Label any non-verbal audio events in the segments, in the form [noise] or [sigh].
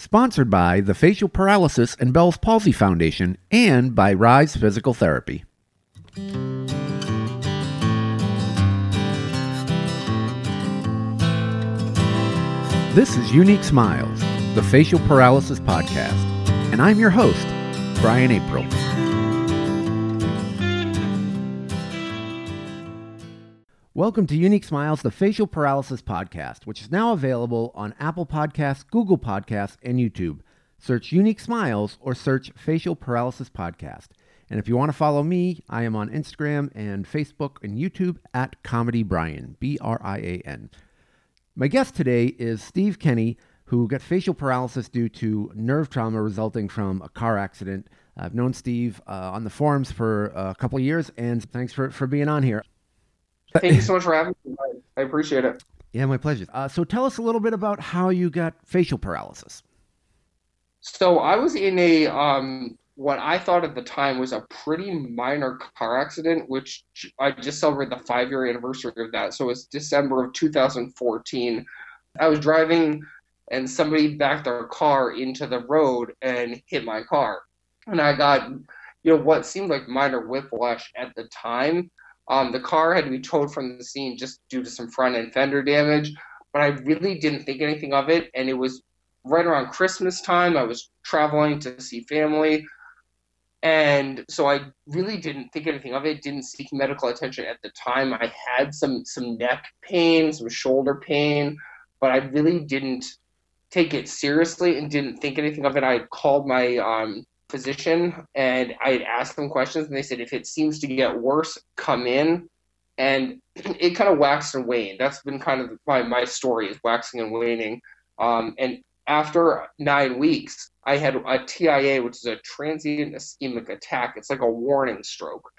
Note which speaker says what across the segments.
Speaker 1: Sponsored by the Facial Paralysis and Bell's Palsy Foundation and by Rise Physical Therapy. This is Unique Smiles, the Facial Paralysis Podcast, and I'm your host, Brian April. Welcome to Unique Smiles, the Facial Paralysis Podcast, which is now available on Apple Podcasts, Google Podcasts, and YouTube. Search Unique Smiles or search Facial Paralysis Podcast. And if you want to follow me, I am on Instagram and Facebook and YouTube at Comedy Brian, B R I A N. My guest today is Steve Kenny, who got facial paralysis due to nerve trauma resulting from a car accident. I've known Steve uh, on the forums for a couple years, and thanks for, for being on here.
Speaker 2: Thank you so much for having me. I appreciate it.
Speaker 1: Yeah, my pleasure. Uh, so tell us a little bit about how you got facial paralysis.
Speaker 2: So I was in a um, what I thought at the time was a pretty minor car accident, which I just celebrated the five year anniversary of that. So it's December of 2014. I was driving and somebody backed their car into the road and hit my car. And I got, you know, what seemed like minor whiplash at the time. Um, the car had to be towed from the scene just due to some front end fender damage, but I really didn't think anything of it. And it was right around Christmas time. I was traveling to see family. And so I really didn't think anything of it, didn't seek medical attention at the time. I had some, some neck pain, some shoulder pain, but I really didn't take it seriously and didn't think anything of it. I called my um, physician and I had asked them questions, and they said, if it seems to get worse, come in. And [clears throat] it kind of waxed and waned. That's been kind of my, my story is waxing and waning. Um, and after nine weeks, I had a TIA, which is a transient ischemic attack. It's like a warning stroke.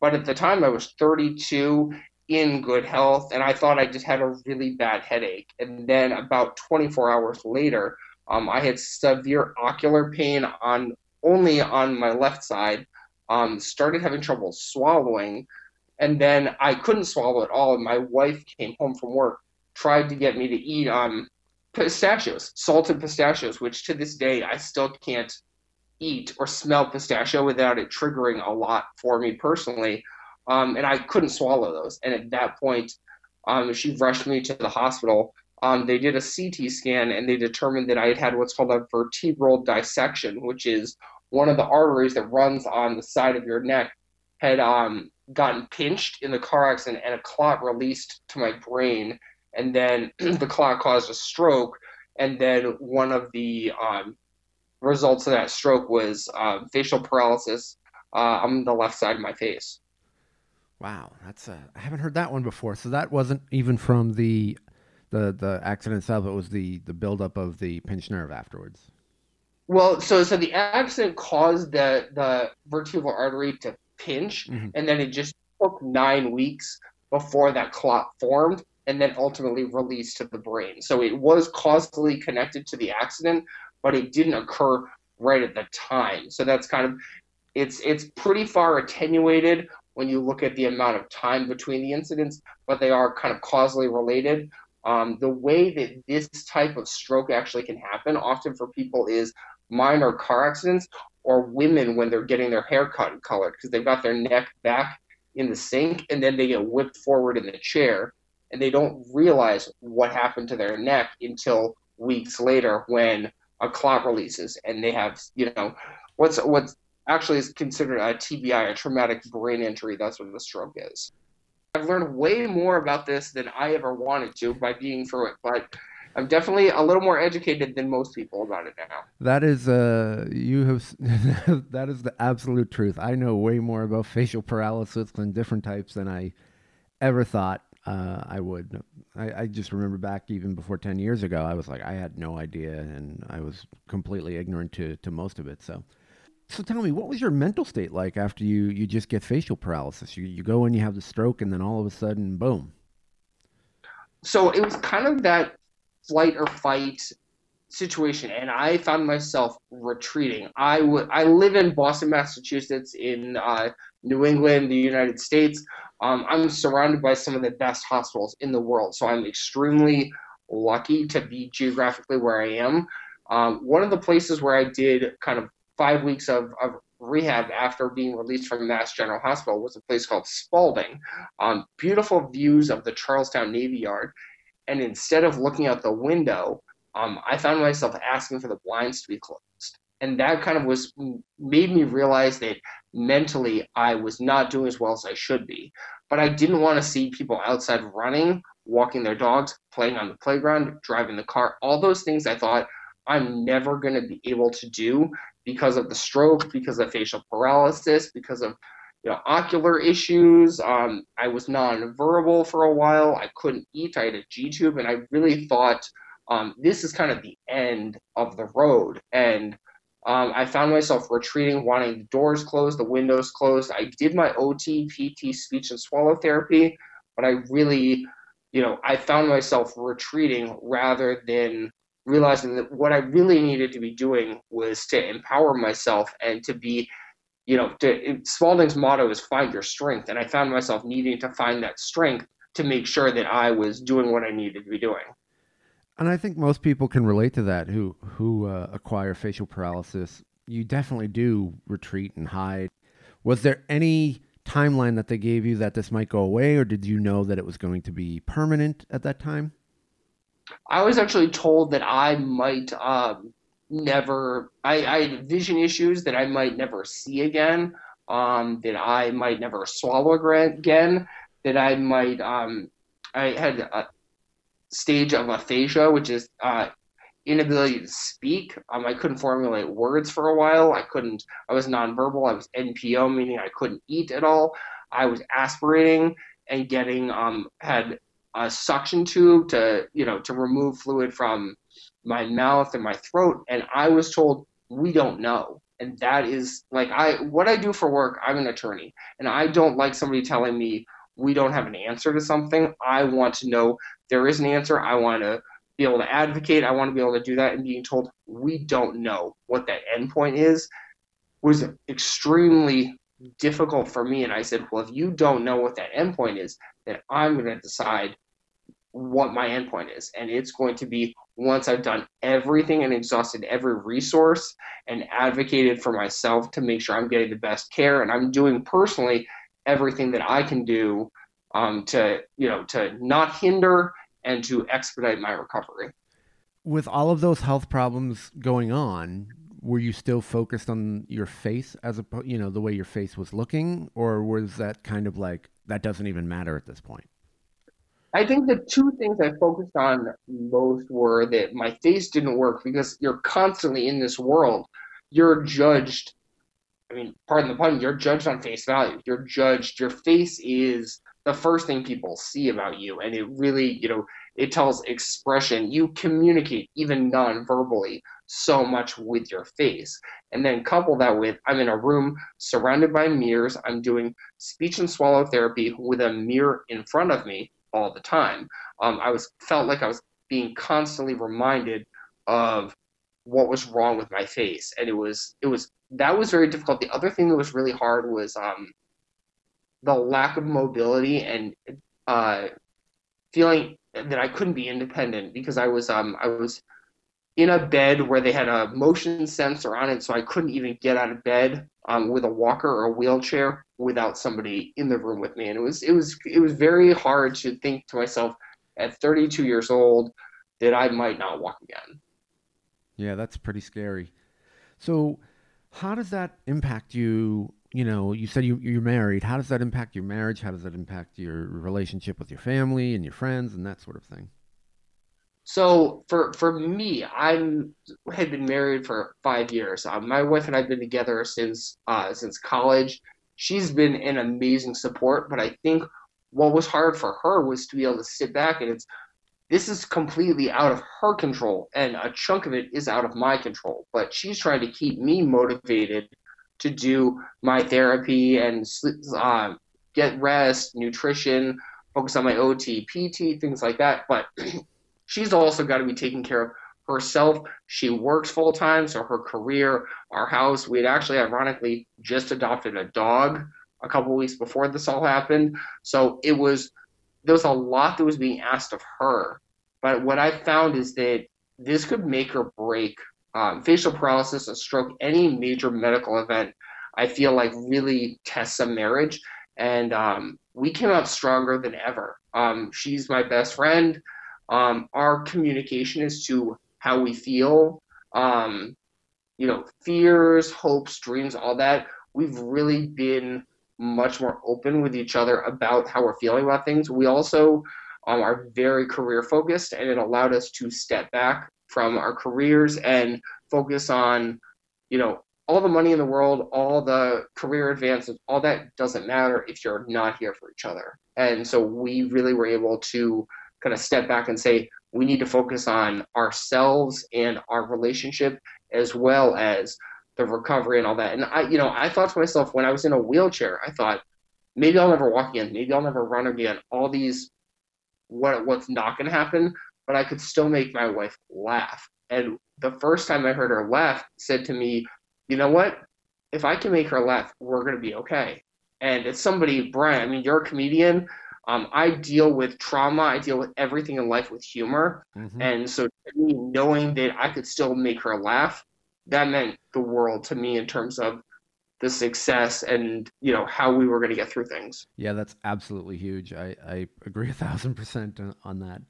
Speaker 2: But at the time, I was 32 in good health, and I thought I just had a really bad headache. And then about 24 hours later, um, I had severe ocular pain on only on my left side, um, started having trouble swallowing, and then I couldn't swallow at all. And my wife came home from work, tried to get me to eat um, pistachios, salted pistachios, which to this day I still can't eat or smell pistachio without it triggering a lot for me personally. Um, and I couldn't swallow those. And at that point, um, she rushed me to the hospital um, they did a CT scan and they determined that I had had what's called a vertebral dissection, which is one of the arteries that runs on the side of your neck had um, gotten pinched in the car accident and a clot released to my brain. And then [clears throat] the clot caused a stroke. And then one of the um, results of that stroke was uh, facial paralysis uh, on the left side of my face.
Speaker 1: Wow, that's a, I haven't heard that one before. So that wasn't even from the the the accident itself. It was the the buildup of the pinched nerve afterwards.
Speaker 2: Well, so so the accident caused the the vertebral artery to pinch, mm-hmm. and then it just took nine weeks before that clot formed, and then ultimately released to the brain. So it was causally connected to the accident, but it didn't occur right at the time. So that's kind of it's it's pretty far attenuated when you look at the amount of time between the incidents, but they are kind of causally related. Um, the way that this type of stroke actually can happen often for people is minor car accidents or women when they're getting their hair cut and colored because they've got their neck back in the sink and then they get whipped forward in the chair and they don't realize what happened to their neck until weeks later when a clot releases and they have you know what's what's actually is considered a TBI, a traumatic brain injury. That's what the stroke is. I've learned way more about this than I ever wanted to by being through it, but I'm definitely a little more educated than most people about it now.
Speaker 1: That is uh you have [laughs] that is the absolute truth. I know way more about facial paralysis and different types than I ever thought uh, I would. I, I just remember back even before ten years ago, I was like I had no idea and I was completely ignorant to to most of it. So so tell me, what was your mental state like after you, you just get facial paralysis? You, you go and you have the stroke, and then all of a sudden, boom.
Speaker 2: So it was kind of that flight or fight situation, and I found myself retreating. I, w- I live in Boston, Massachusetts, in uh, New England, the United States. Um, I'm surrounded by some of the best hospitals in the world, so I'm extremely lucky to be geographically where I am. Um, one of the places where I did kind of five weeks of, of rehab after being released from Mass General Hospital was a place called Spaulding. Um, beautiful views of the Charlestown Navy Yard. And instead of looking out the window, um, I found myself asking for the blinds to be closed. And that kind of was made me realize that mentally I was not doing as well as I should be. But I didn't want to see people outside running, walking their dogs, playing on the playground, driving the car, all those things I thought I'm never going to be able to do because of the stroke, because of facial paralysis, because of you know ocular issues. Um, I was nonverbal for a while. I couldn't eat. I had a G tube, and I really thought um, this is kind of the end of the road. And um, I found myself retreating, wanting the doors closed, the windows closed. I did my OT, PT, speech and swallow therapy, but I really, you know, I found myself retreating rather than realizing that what I really needed to be doing was to empower myself and to be, you know, to, Spaulding's motto is find your strength. And I found myself needing to find that strength to make sure that I was doing what I needed to be doing.
Speaker 1: And I think most people can relate to that who who uh, acquire facial paralysis. You definitely do retreat and hide. Was there any timeline that they gave you that this might go away, or did you know that it was going to be permanent at that time?
Speaker 2: I was actually told that I might um, never. I, I had vision issues that I might never see again. Um, that I might never swallow again. That I might. Um, I had a stage of aphasia, which is uh, inability to speak. Um, I couldn't formulate words for a while. I couldn't. I was nonverbal. I was NPO, meaning I couldn't eat at all. I was aspirating and getting um, had a suction tube to you know to remove fluid from my mouth and my throat. And i was told we don't know. And that is like i what i do for work i'm an attorney. And i don't like somebody telling me we don't have an answer to something. I want to know there is an answer. I want to be able to advocate. I want to be able to do that. And being told we don't know what that endpoint is was extremely difficult for me. And i said well if you don't know what that endpoint is then I'm going to decide what my endpoint is. And it's going to be once I've done everything and exhausted every resource and advocated for myself to make sure I'm getting the best care and I'm doing personally everything that I can do um, to, you know, to not hinder and to expedite my recovery.
Speaker 1: With all of those health problems going on, were you still focused on your face as a, you know, the way your face was looking, or was that kind of like that doesn't even matter at this point?
Speaker 2: I think the two things I focused on most were that my face didn't work because you're constantly in this world. You're judged. I mean, pardon the pun. You're judged on face value. You're judged. Your face is the first thing people see about you, and it really, you know, it tells expression. You communicate even non-verbally so much with your face, and then couple that with I'm in a room surrounded by mirrors. I'm doing speech and swallow therapy with a mirror in front of me all the time. Um, I was felt like I was being constantly reminded of what was wrong with my face, and it was it was that was very difficult. The other thing that was really hard was um, the lack of mobility and uh, feeling that I couldn't be independent because I was um, I was in a bed where they had a motion sensor on it, so I couldn't even get out of bed um, with a walker or a wheelchair without somebody in the room with me. And it was it was it was very hard to think to myself at 32 years old that I might not walk again.
Speaker 1: Yeah, that's pretty scary. So, how does that impact you? You know, you said you, you're married. How does that impact your marriage? How does that impact your relationship with your family and your friends and that sort of thing?
Speaker 2: So for for me, I'm had been married for five years. Uh, my wife and I've been together since uh, since college. She's been an amazing support, but I think what was hard for her was to be able to sit back and it's this is completely out of her control, and a chunk of it is out of my control. But she's trying to keep me motivated to do my therapy and uh, get rest, nutrition, focus on my OT, PT, things like that. But [clears throat] she's also got to be taking care of herself. She works full time, so her career, our house. We had actually, ironically, just adopted a dog a couple weeks before this all happened. So it was there was a lot that was being asked of her. But what I found is that this could make or break um, facial paralysis, a stroke, any major medical event, I feel like really tests a marriage. And um, we came out stronger than ever. Um, she's my best friend. Um, our communication is to how we feel, um, you know, fears, hopes, dreams, all that. We've really been much more open with each other about how we're feeling about things. We also um, are very career focused, and it allowed us to step back from our careers and focus on, you know, all the money in the world, all the career advances, all that doesn't matter if you're not here for each other. And so we really were able to kind of step back and say, we need to focus on ourselves and our relationship as well as the recovery and all that. And I, you know, I thought to myself when I was in a wheelchair, I thought maybe I'll never walk again, maybe I'll never run again. All these, what what's not going to happen, but I could still make my wife laugh. And the first time I heard her laugh, said to me, you know what? If I can make her laugh, we're going to be okay. And it's somebody, Brian. I mean, you're a comedian. Um, I deal with trauma. I deal with everything in life with humor. Mm-hmm. And so, me, knowing that I could still make her laugh, that meant the world to me in terms of the success and you know how we were going to get through things.
Speaker 1: Yeah, that's absolutely huge. I, I agree a thousand percent on that.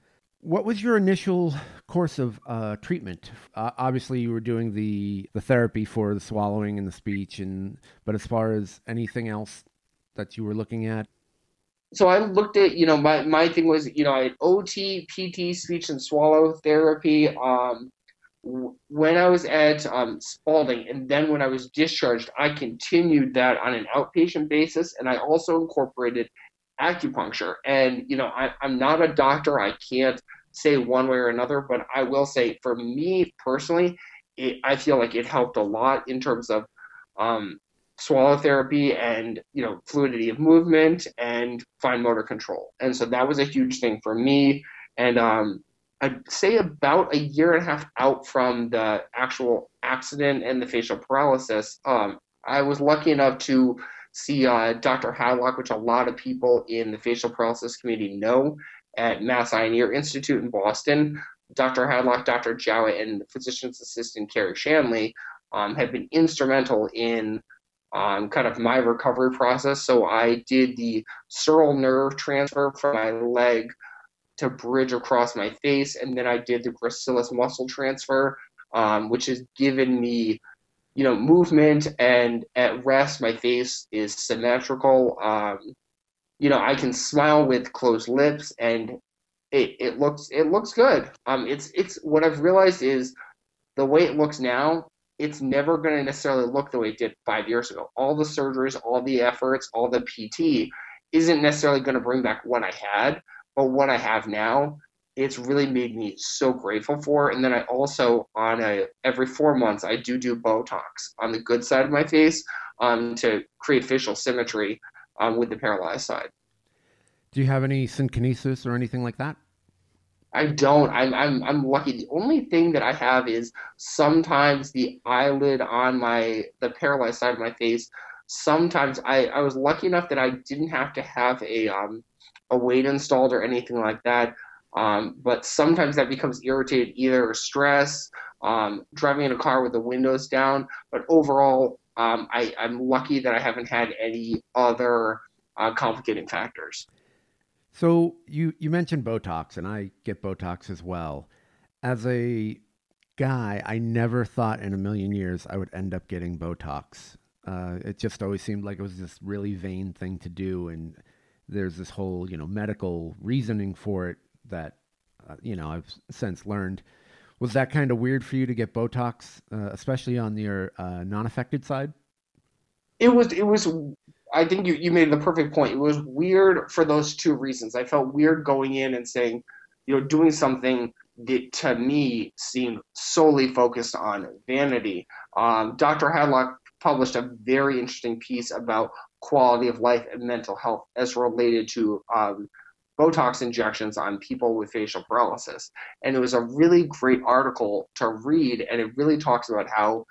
Speaker 1: What was your initial course of uh, treatment? Uh, obviously, you were doing the the therapy for the swallowing and the speech, and but as far as anything else that you were looking at,
Speaker 2: so I looked at, you know, my, my thing was, you know, I had OT, PT, speech and swallow therapy. Um, when I was at um, Spaulding, and then when I was discharged, I continued that on an outpatient basis, and I also incorporated acupuncture. And you know, I, I'm not a doctor; I can't say one way or another, but I will say, for me personally, it, I feel like it helped a lot in terms of um, swallow therapy and you know fluidity of movement and fine motor control. And so that was a huge thing for me. And um, I'd say about a year and a half out from the actual accident and the facial paralysis, um, I was lucky enough to see uh, Dr. Hadlock, which a lot of people in the facial paralysis community know, at Mass Eye and Ear Institute in Boston. Dr. Hadlock, Dr. Jowett, and the physician's assistant Carrie Shanley um, have been instrumental in um, kind of my recovery process. So I did the sural nerve transfer from my leg to bridge across my face, and then I did the gracilis muscle transfer, um, which has given me, you know, movement. And at rest, my face is symmetrical. Um, you know, I can smile with closed lips, and it, it looks it looks good. Um, it's it's what I've realized is the way it looks now. It's never going to necessarily look the way it did five years ago. All the surgeries, all the efforts, all the PT isn't necessarily going to bring back what I had but what I have now, it's really made me so grateful for. And then I also, on a every four months, I do do Botox on the good side of my face um, to create facial symmetry um, with the paralyzed side.
Speaker 1: Do you have any synkinesis or anything like that?
Speaker 2: I don't. I'm I'm I'm lucky. The only thing that I have is sometimes the eyelid on my the paralyzed side of my face. Sometimes I I was lucky enough that I didn't have to have a um a weight installed or anything like that. Um, but sometimes that becomes irritated, either or stress, um, driving in a car with the windows down. But overall, um, I, am lucky that I haven't had any other uh, complicating factors.
Speaker 1: So you you mentioned Botox, and I get Botox as well. As a guy, I never thought in a million years I would end up getting Botox. Uh, it just always seemed like it was this really vain thing to do, and there's this whole you know medical reasoning for it that uh, you know I've since learned. Was that kind of weird for you to get Botox, uh, especially on your uh, non-affected side?
Speaker 2: It was. It was. I think you, you made the perfect point. It was weird for those two reasons. I felt weird going in and saying, you know, doing something that to me seemed solely focused on vanity. Um, Dr. Hadlock published a very interesting piece about quality of life and mental health as related to um, Botox injections on people with facial paralysis. And it was a really great article to read, and it really talks about how,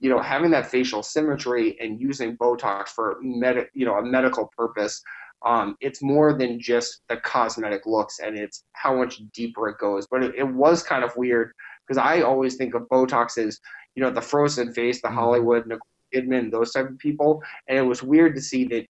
Speaker 2: you know, having that facial symmetry and using Botox for med- you know, a medical purpose, um, it's more than just the cosmetic looks, and it's how much deeper it goes. But it, it was kind of weird because I always think of Botox as you know the frozen face, the
Speaker 1: Mhm.
Speaker 2: Hollywood, Nicole Kidman, those type of people, and it was weird to see that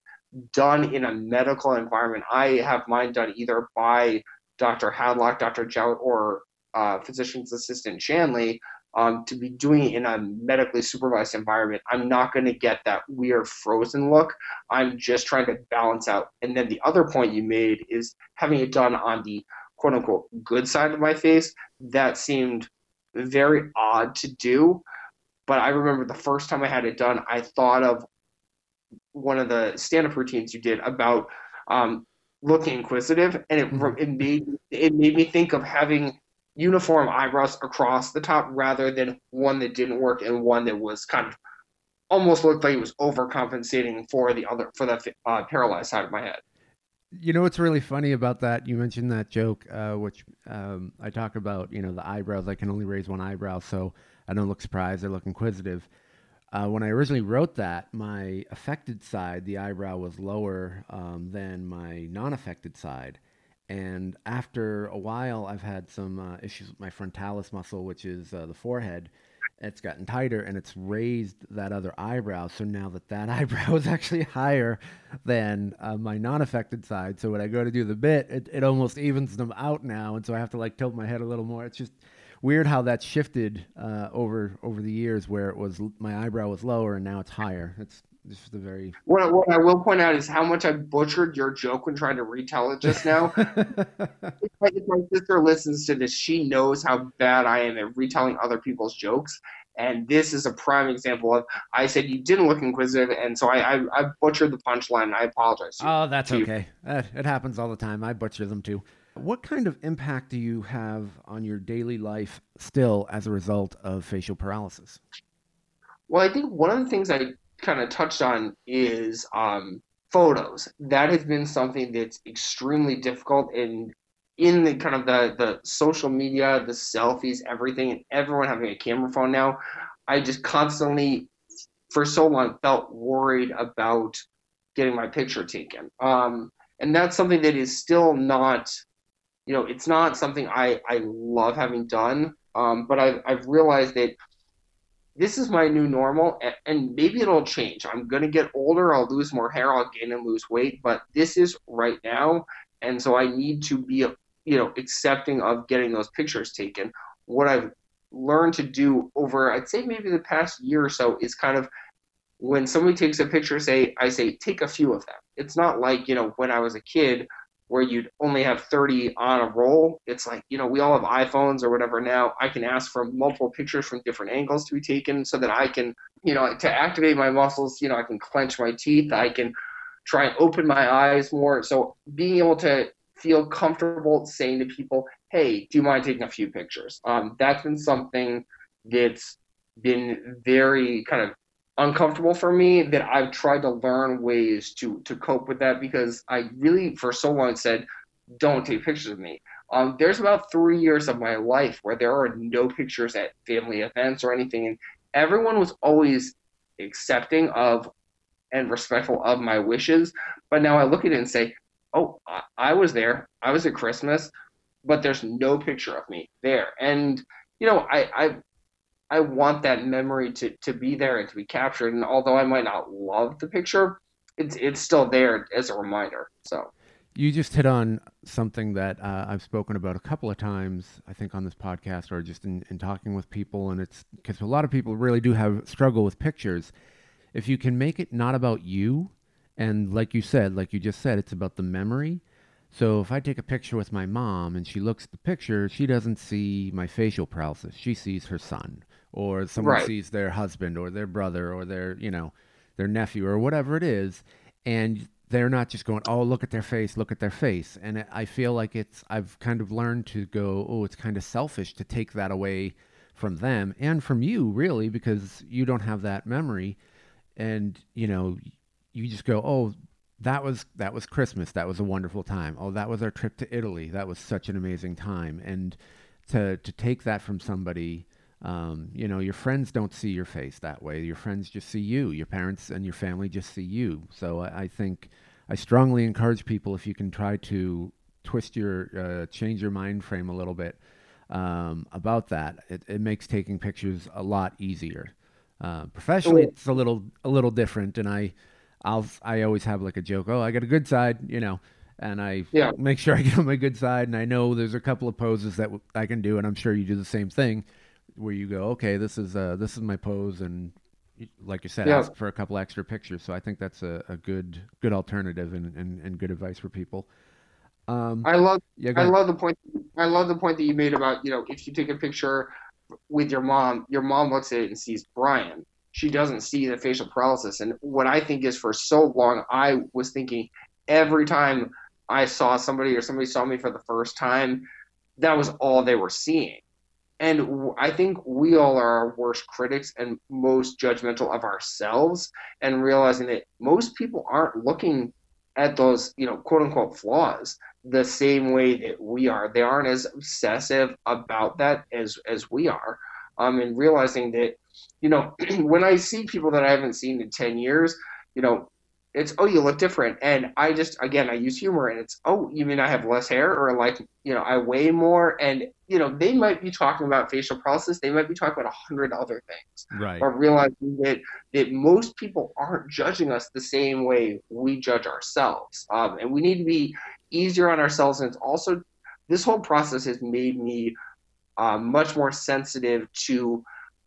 Speaker 2: done in a medical environment. I have mine done either by Dr. Hadlock, Dr. Jowett, or uh, physician's assistant Shanley. Um, to be doing it in a medically supervised environment, I'm not going to get that weird frozen look. I'm just trying to balance out. And then the other point you made is having it done on the quote unquote good side of my face. That seemed very odd to do. But I remember the first time I had it done, I thought of one of the stand up routines you did about um, looking inquisitive. And it,
Speaker 1: Mhm.
Speaker 2: it, made, it made me think of having uniform eyebrows across the top rather than one that didn't work and one that was kind of almost looked like it was overcompensating for the other for the uh, paralyzed side of my head.
Speaker 1: You know what's really funny about that? You mentioned that joke, uh, which um, I talk about. You know, the eyebrows. I can only raise one eyebrow, so I don't look surprised. I look inquisitive. Uh, when I originally wrote that, my affected side, the eyebrow was lower um, than my non-affected side. And after a while, I've had some uh, issues with my frontalis muscle, which is uh, the forehead. It's gotten tighter and it's raised that other eyebrow. So now that that [laughs] eyebrow is actually higher than uh, my non-affected side. So when I go to do the bit, it, it almost evens them out now. And so I have to like tilt my head a little more. It's just weird how that shifted uh, over over the years, where it was my eyebrow was lower and now it's higher. It's just a very
Speaker 2: What, what I will point out is how much I butchered your joke when trying to retell it just now. [laughs] if, my, if my sister listens to this, she knows how bad I am at retelling other people's jokes. And this is a prime example of I said you didn't look inquisitive, and so I I, I butchered the punchline. I apologize. to
Speaker 1: oh, that's
Speaker 2: you.
Speaker 1: okay. Uh, it happens all the time. I butcher them too. What kind of impact do you have on your daily life still as a result of facial paralysis?
Speaker 2: Well, I think one of the things I kind of touched on is um, photos. That has been something that's extremely difficult in in the kind of the the social media, the selfies, everything, and everyone having a camera phone now. I just constantly, for so long, felt worried about getting my picture taken. Um, and that's something that is still not, you know, it's not something I I love having done. Um, but I've I've realized that this is my new normal and maybe it'll change. I'm going to get older i'll lose more hair i'll gain and lose weight but this is right now and so i need to be you know accepting of getting those pictures taken. What i've learned to do over i'd say maybe the past year or so is kind of when somebody takes a picture say i say take a few of them. It's not like you know when i was a kid where you'd only have 30 on a roll. It's like, you know, we all have iPhones or whatever now. I can ask for multiple pictures from different angles to be taken so that I can, you know, to activate my muscles, you know, I can clench my teeth, I can try and open my eyes more. So being able to feel comfortable saying to people, hey, do you mind taking a few pictures? Um, that's been something that's been very kind of uncomfortable for me that I've tried to learn ways to to cope with that because I really for so long said don't take pictures of me. Um, there's about three years of my life where there are no pictures at family events or anything, and everyone was always accepting of and respectful of my wishes. But now I look at it and say, oh, I, I was there. I was at Christmas, but there's no picture of me there. And you know, I, I I want that memory to, to be there and to be captured. And although I might not love the picture, it's it's still there as a reminder. So
Speaker 1: You just hit on something that uh, I've spoken about a couple of times, I think, on this podcast or just in, in talking with people. And it's because a lot of people really do have struggle with pictures. If you can make it not about you, and like you said, like you just said, it's about the memory. So if I take a picture with my mom and she looks at the picture, she doesn't see my facial paralysis. She sees her son, or someone
Speaker 2: Right.
Speaker 1: sees their husband, or their brother, or their, you know, their nephew, or whatever it is. And they're not just going, oh, look at their face, look at their face. And I feel like it's, I've kind of learned to go, oh, it's kind of selfish to take that away from them and from you, really, because you don't have that memory. And, you know, you just go, oh, that was that was Christmas. That was a wonderful time. Oh, that was our trip to Italy. That was such an amazing time. And to to take that from somebody, um, you know, your friends don't see your face that way. Your friends just see you. Your parents and your family just see you. So I, I think I strongly encourage people if you can try to twist your uh, change your mind frame a little bit. um, about that. It, it makes taking pictures a lot easier. Uh, professionally, it's a little a little different, and I I'll I always have like a joke. Oh, I got a good side, you know, and I
Speaker 2: Yeah.
Speaker 1: make sure I get on my good side. And I know there's a couple of poses that w- I can do, and I'm sure you do the same thing, where you go, okay, this is uh this is my pose, and like you said,
Speaker 2: Yeah.
Speaker 1: ask for a couple extra pictures. So I think that's a, a good good alternative and, and, and good advice for people. Um,
Speaker 2: I love
Speaker 1: yeah,
Speaker 2: I love the point I love the point that you made about, you know, if you take a picture with your mom, your mom looks at it and sees Brian. She doesn't see the facial paralysis. And what I think is for so long, I was thinking every time I saw somebody or somebody saw me for the first time, that was all they were seeing. And I think we all are our worst critics and most judgmental of ourselves, and realizing that most people aren't looking at those, you know, quote unquote flaws the same way that we are. They aren't as obsessive about that as as we are. Um, and realizing that, you know, [clears throat] when I see people that I haven't seen in ten years, you know, it's oh you look different, and I just again I use humor, and it's oh you mean I have less hair, or like you know I weigh more, and you know they might be talking about facial paralysis, they might be talking about a hundred other things
Speaker 1: Right.
Speaker 2: but realizing that that most people aren't judging us the same way we judge ourselves, um, and we need to be easier on ourselves. And it's also this whole process has made me uh, much more sensitive to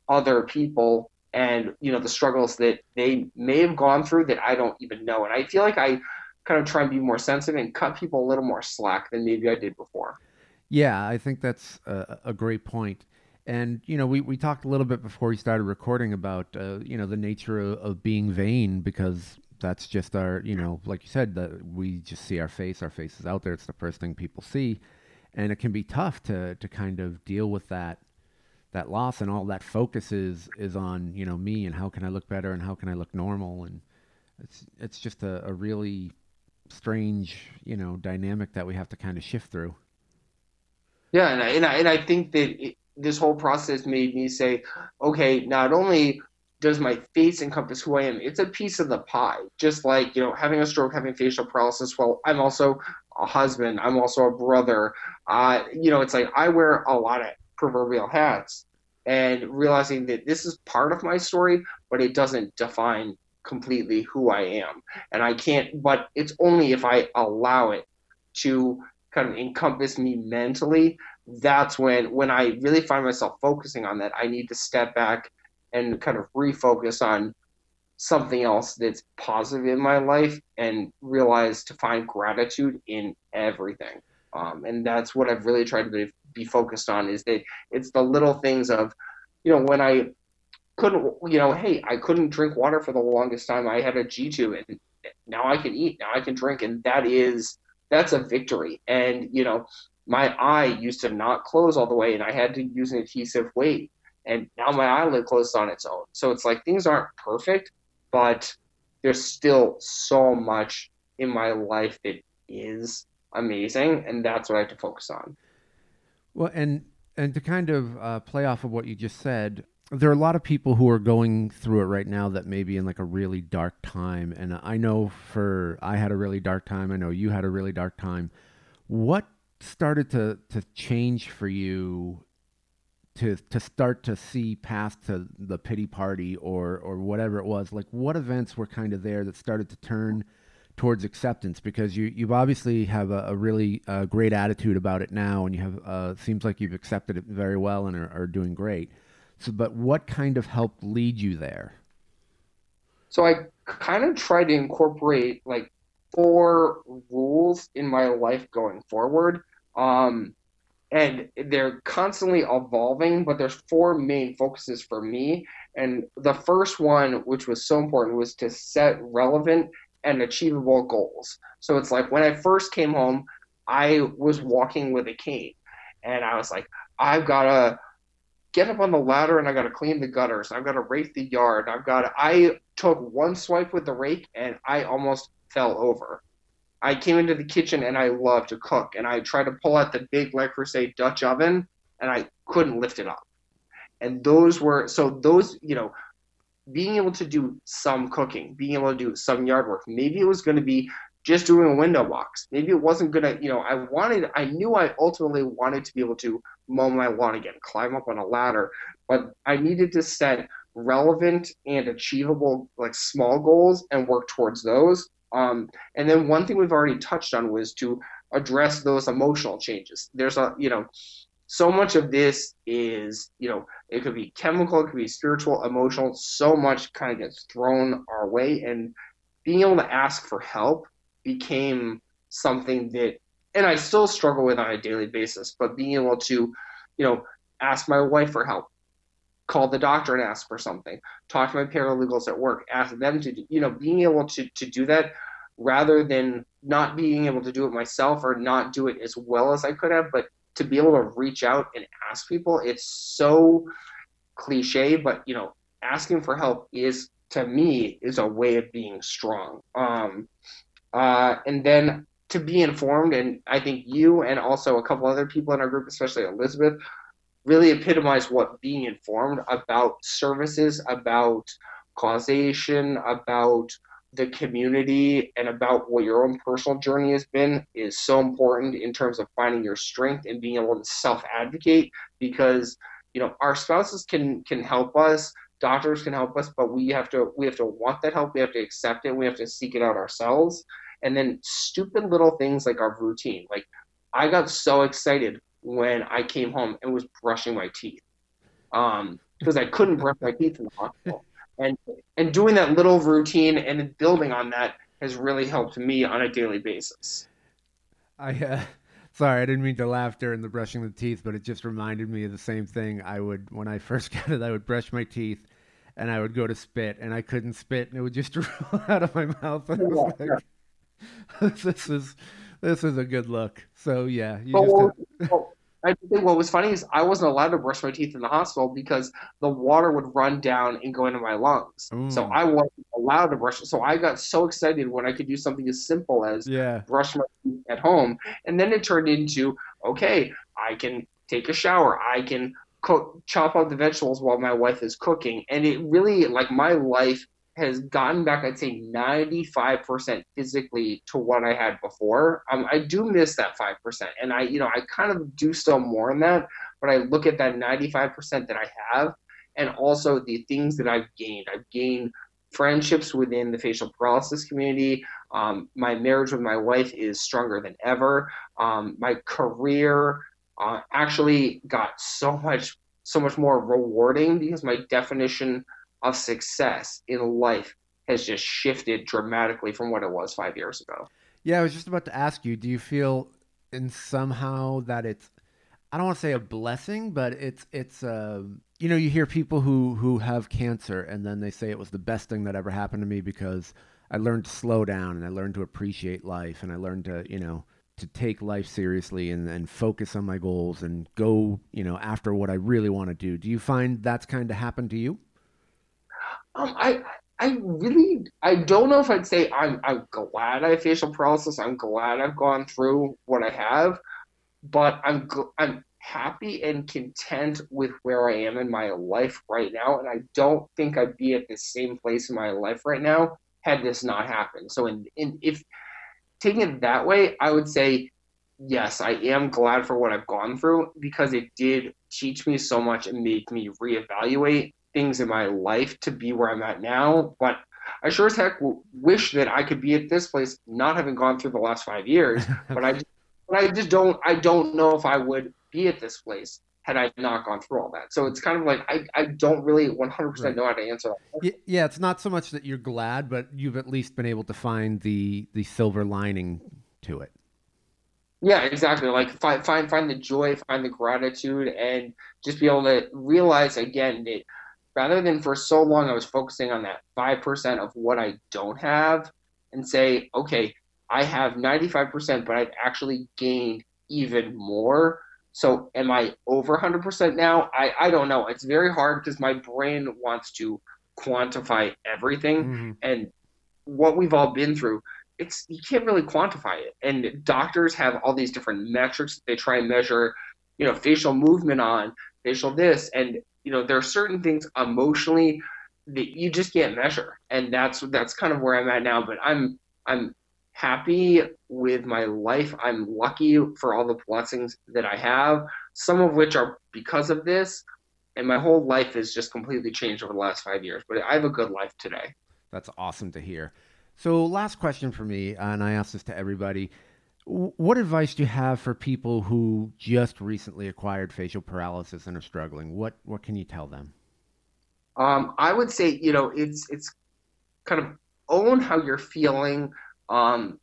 Speaker 2: other people and you know the struggles that they may have gone through that I don't even know. And I feel like I kind of try and be more sensitive and cut people a little more slack than maybe I did before.
Speaker 1: Yeah, I think that's a, a great point. And you know, we, we talked a little bit before we started recording about uh, you know the nature of, of being vain because that's just our you know like you said that we just see our face, our face is out there. It's the first thing people see, and it can be tough to to kind of deal with that that loss and all that focus is is on you know me and how can I look better and how can I look normal and it's it's just a, a really strange you know dynamic that we have to kind of shift through.
Speaker 2: Yeah, and I, and I, and I think that it, this whole process made me say, okay, not only does my face encompass who I am, it's a piece of the pie. Just like, you know, having a stroke, having facial paralysis, well, I'm also a husband, I'm also a brother. Uh, you know, it's like I wear a lot of proverbial hats and realizing that this is part of my story, but it doesn't define completely who I am. And I can't, but it's only if I allow it to kind of encompass me mentally that's when when i really find myself focusing on that i need to step back and kind of refocus on something else that's positive in my life and realize to find gratitude in everything um, and that's what i've really tried to be, be focused on is that it's the little things of you know when i couldn't you know hey i couldn't drink water for the longest time i had a g-tube and now i can eat now i can drink and that is that's a victory and you know my eye used to not close all the way and I had to use an adhesive weight. And now my eyelid closes on its own. So it's like things aren't perfect, but there's still so much in my life that is amazing. And that's what I have to focus on.
Speaker 1: Well, and and to kind of uh, play off of what you just said, there are a lot of people who are going through it right now that may be in like a really dark time. And I know for I had a really dark time. I know you had a really dark time. What started to to change for you to to start to see past to the pity party or or whatever it was? Like what events were kind of there that started to turn towards acceptance because you you've obviously have a, a really uh, great attitude about it now and you have uh, seems like you've accepted it very well and are, are doing great so but what kind of helped lead you there
Speaker 2: So I kind of tried to incorporate like four rules in my life going forward. Um, and they're constantly evolving, but there's four main focuses for me. And the first one, which was so important, was to set relevant and achievable goals. So it's like when I first came home, I was walking with a cane, and I was like, I've got to get up on the ladder and I've got to clean the gutters. I've got to rake the yard. I've got to, I took one swipe with the rake and I almost fell over. I came into the kitchen and I love to cook and I tried to pull out the big Le Creuset Dutch oven and I couldn't lift it up. And those were so those, you know, being able to do some cooking, being able to do some yard work. Maybe it was going to be just doing a window box. Maybe it wasn't gonna, you know, I wanted, I knew I ultimately wanted to be able to mow my lawn again, climb up on a ladder, but I needed to set relevant and achievable, like small goals and work towards those. Um, and then one thing we've already touched on was to address those emotional changes. There's a, you know, so much of this is, you know, it could be chemical, it could be spiritual, emotional. So much kind of gets thrown our way, and being able to ask for help became something that, and I still struggle with on a daily basis. But being able to, you know, ask my wife for help, call the doctor and ask for something, talk to my paralegals at work, ask them to, you know, being able to to do that rather than not being able to do it myself or not do it as well as I could have, but to be able to reach out and ask people, it's so cliche, but you know, asking for help is to me is a way of being strong. Um, uh, and then to be informed, and I think you and also a couple other people in our group, especially Elizabeth, really epitomize what being informed about services, about causation, about the community and about what your own personal journey has been is so important in terms of finding your strength and being able to self advocate because you know our spouses can can help us doctors can help us but we have to we have to want that help we have to accept it we have to seek it out ourselves. And then stupid little things like our routine like i got so excited when i came home and was brushing my teeth um because i couldn't brush my teeth in the hospital and and doing that little routine and building on that has really helped me on a daily basis.
Speaker 1: I uh, [laughs] sorry, I didn't mean to laugh during the brushing the teeth, but it just reminded me of the same thing. I would when I [laughs] first got it, I would brush my teeth and I would go to spit and I couldn't spit and it would just [laughs] roll out of my mouth. Was like, this is this is a good look. So yeah, you just
Speaker 2: well, well, I think what was funny is I wasn't allowed to brush my teeth in the hospital because the water would run down and go into my lungs. Mm. So I wasn't allowed to brush. So I got so excited when I could do something as simple as
Speaker 1: yeah.
Speaker 2: brush my teeth at home, and then it turned into okay, I can take a shower, I can cook, chop up the vegetables while my wife is cooking, and it really like my life has gotten back, I'd say 95% physically to what I had before. Um, I do miss that 5%. And I, you know, I kind of do still more in that, but I look at that 95% that I have and also the things that I've gained. I've gained friendships within the facial paralysis community. Um, my marriage with my wife is stronger than ever. Um, my career uh, actually got so much, so much more rewarding because my definition of success in life has just shifted dramatically from what it was five years ago.
Speaker 1: Yeah, I was just about to ask you, do you feel in somehow that it's I don't want to say a blessing, but it's it's uh, you know you hear people who who have cancer and then they say it was the best thing that ever happened to me because I learned to slow down and I learned to appreciate life and I learned to you know to take life seriously and, and focus on my goals and go you know after what I really want to do. Do you find that's kind of happened to you?
Speaker 2: Um, I I really I don't know if I'd say I'm I'm glad I facial paralysis. I'm glad I've gone through what I have, but I'm I'm happy and content with where I am in my life right now, and I don't think I'd be at the same place in my life right now had this not happened. So, in, in if taking it that way, I would say yes, I am glad for what I've gone through because it did teach me so much and make me reevaluate things in my life to be where I'm at now, but I sure as heck wish that I could be at this place, not having gone through the last five years. [laughs] but I, just, but I just don't. I don't know if I would be at this place had I not gone through all that. So it's kind of like I, I don't really 100% right. know how to answer
Speaker 1: that. Yeah, it's not so much that you're glad, but you've at least been able to find the the silver lining to it.
Speaker 2: Yeah, exactly. Like find find find the joy, find the gratitude, and just be able to realize again that rather than for so long I was focusing on that 5% of what I don't have and say, okay, I have 95%, but I've actually gained even more. So am I over 100% now? I, I don't know. It's very hard because my brain wants to quantify everything. Mm-hmm. And what we've all been through, it's you can't really quantify it. And doctors have all these different metrics they try and measure, you know, facial movement on, facial this, and you know, there are certain things emotionally that you just can't measure, and that's that's kind of where I'm at now. But I'm I'm happy with my life. I'm lucky for all the blessings that I have, some of which are because of this. And my whole life has just completely changed over the last five years. But I have a good life today.
Speaker 1: That's awesome to hear. So, last question for me, and I ask this to everybody. What advice do you have for people who just recently acquired facial paralysis and are struggling? What what can you tell them?
Speaker 2: Um, I would say, you know, it's it's kind of own how you're feeling. Um,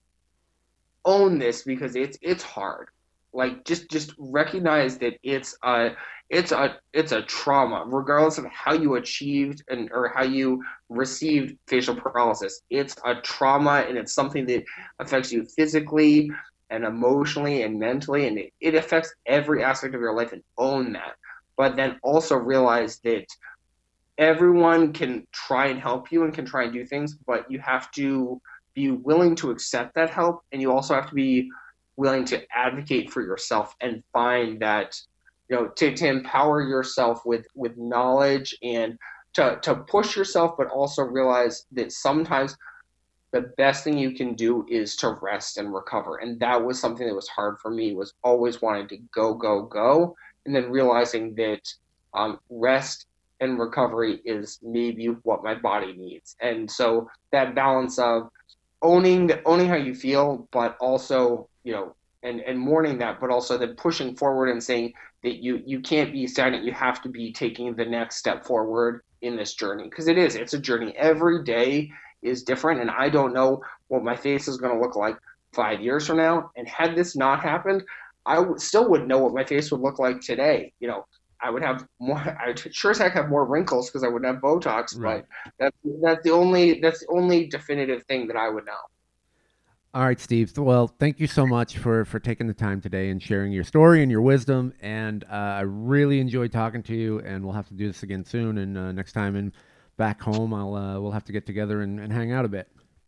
Speaker 2: own this because it's it's hard. Like just just recognize that it's a it's a it's a trauma, regardless of how you achieved and or how you received facial paralysis. It's a trauma and it's something that affects you physically and emotionally and mentally, and it, it affects every aspect of your life. And own that, but then also realize that everyone can try and help you and can try and do things, but you have to be willing to accept that help, and you also have to be willing to advocate for yourself and find that you know to, to empower yourself with with knowledge and to, to push yourself but also realize that sometimes the best thing you can do is to rest and recover. And that was something that was hard for me was always wanting to go go go and then realizing that um, rest and recovery is maybe what my body needs. And so that balance of owning owning how you feel but also you know and and mourning that but also then pushing forward and saying that you you can't be stagnant. You have to be taking the next step forward in this journey because it is it's a journey. Every day is different and i don't know what my face is going to look like five years from now and had this not happened I w- still wouldn't know what my face would look like today you know I would have more. [laughs] I sure as heck have more wrinkles because I wouldn't have Botox. Right. But that's that's the only that's the only definitive thing that I would know.
Speaker 1: All right, Steve. Well, thank you so much for for taking the time today and sharing your story and your wisdom. And uh, I really enjoyed talking to you. And we'll have to do this again soon. And uh, next time in back home, I'll uh, we'll have to get together and, and hang out a bit.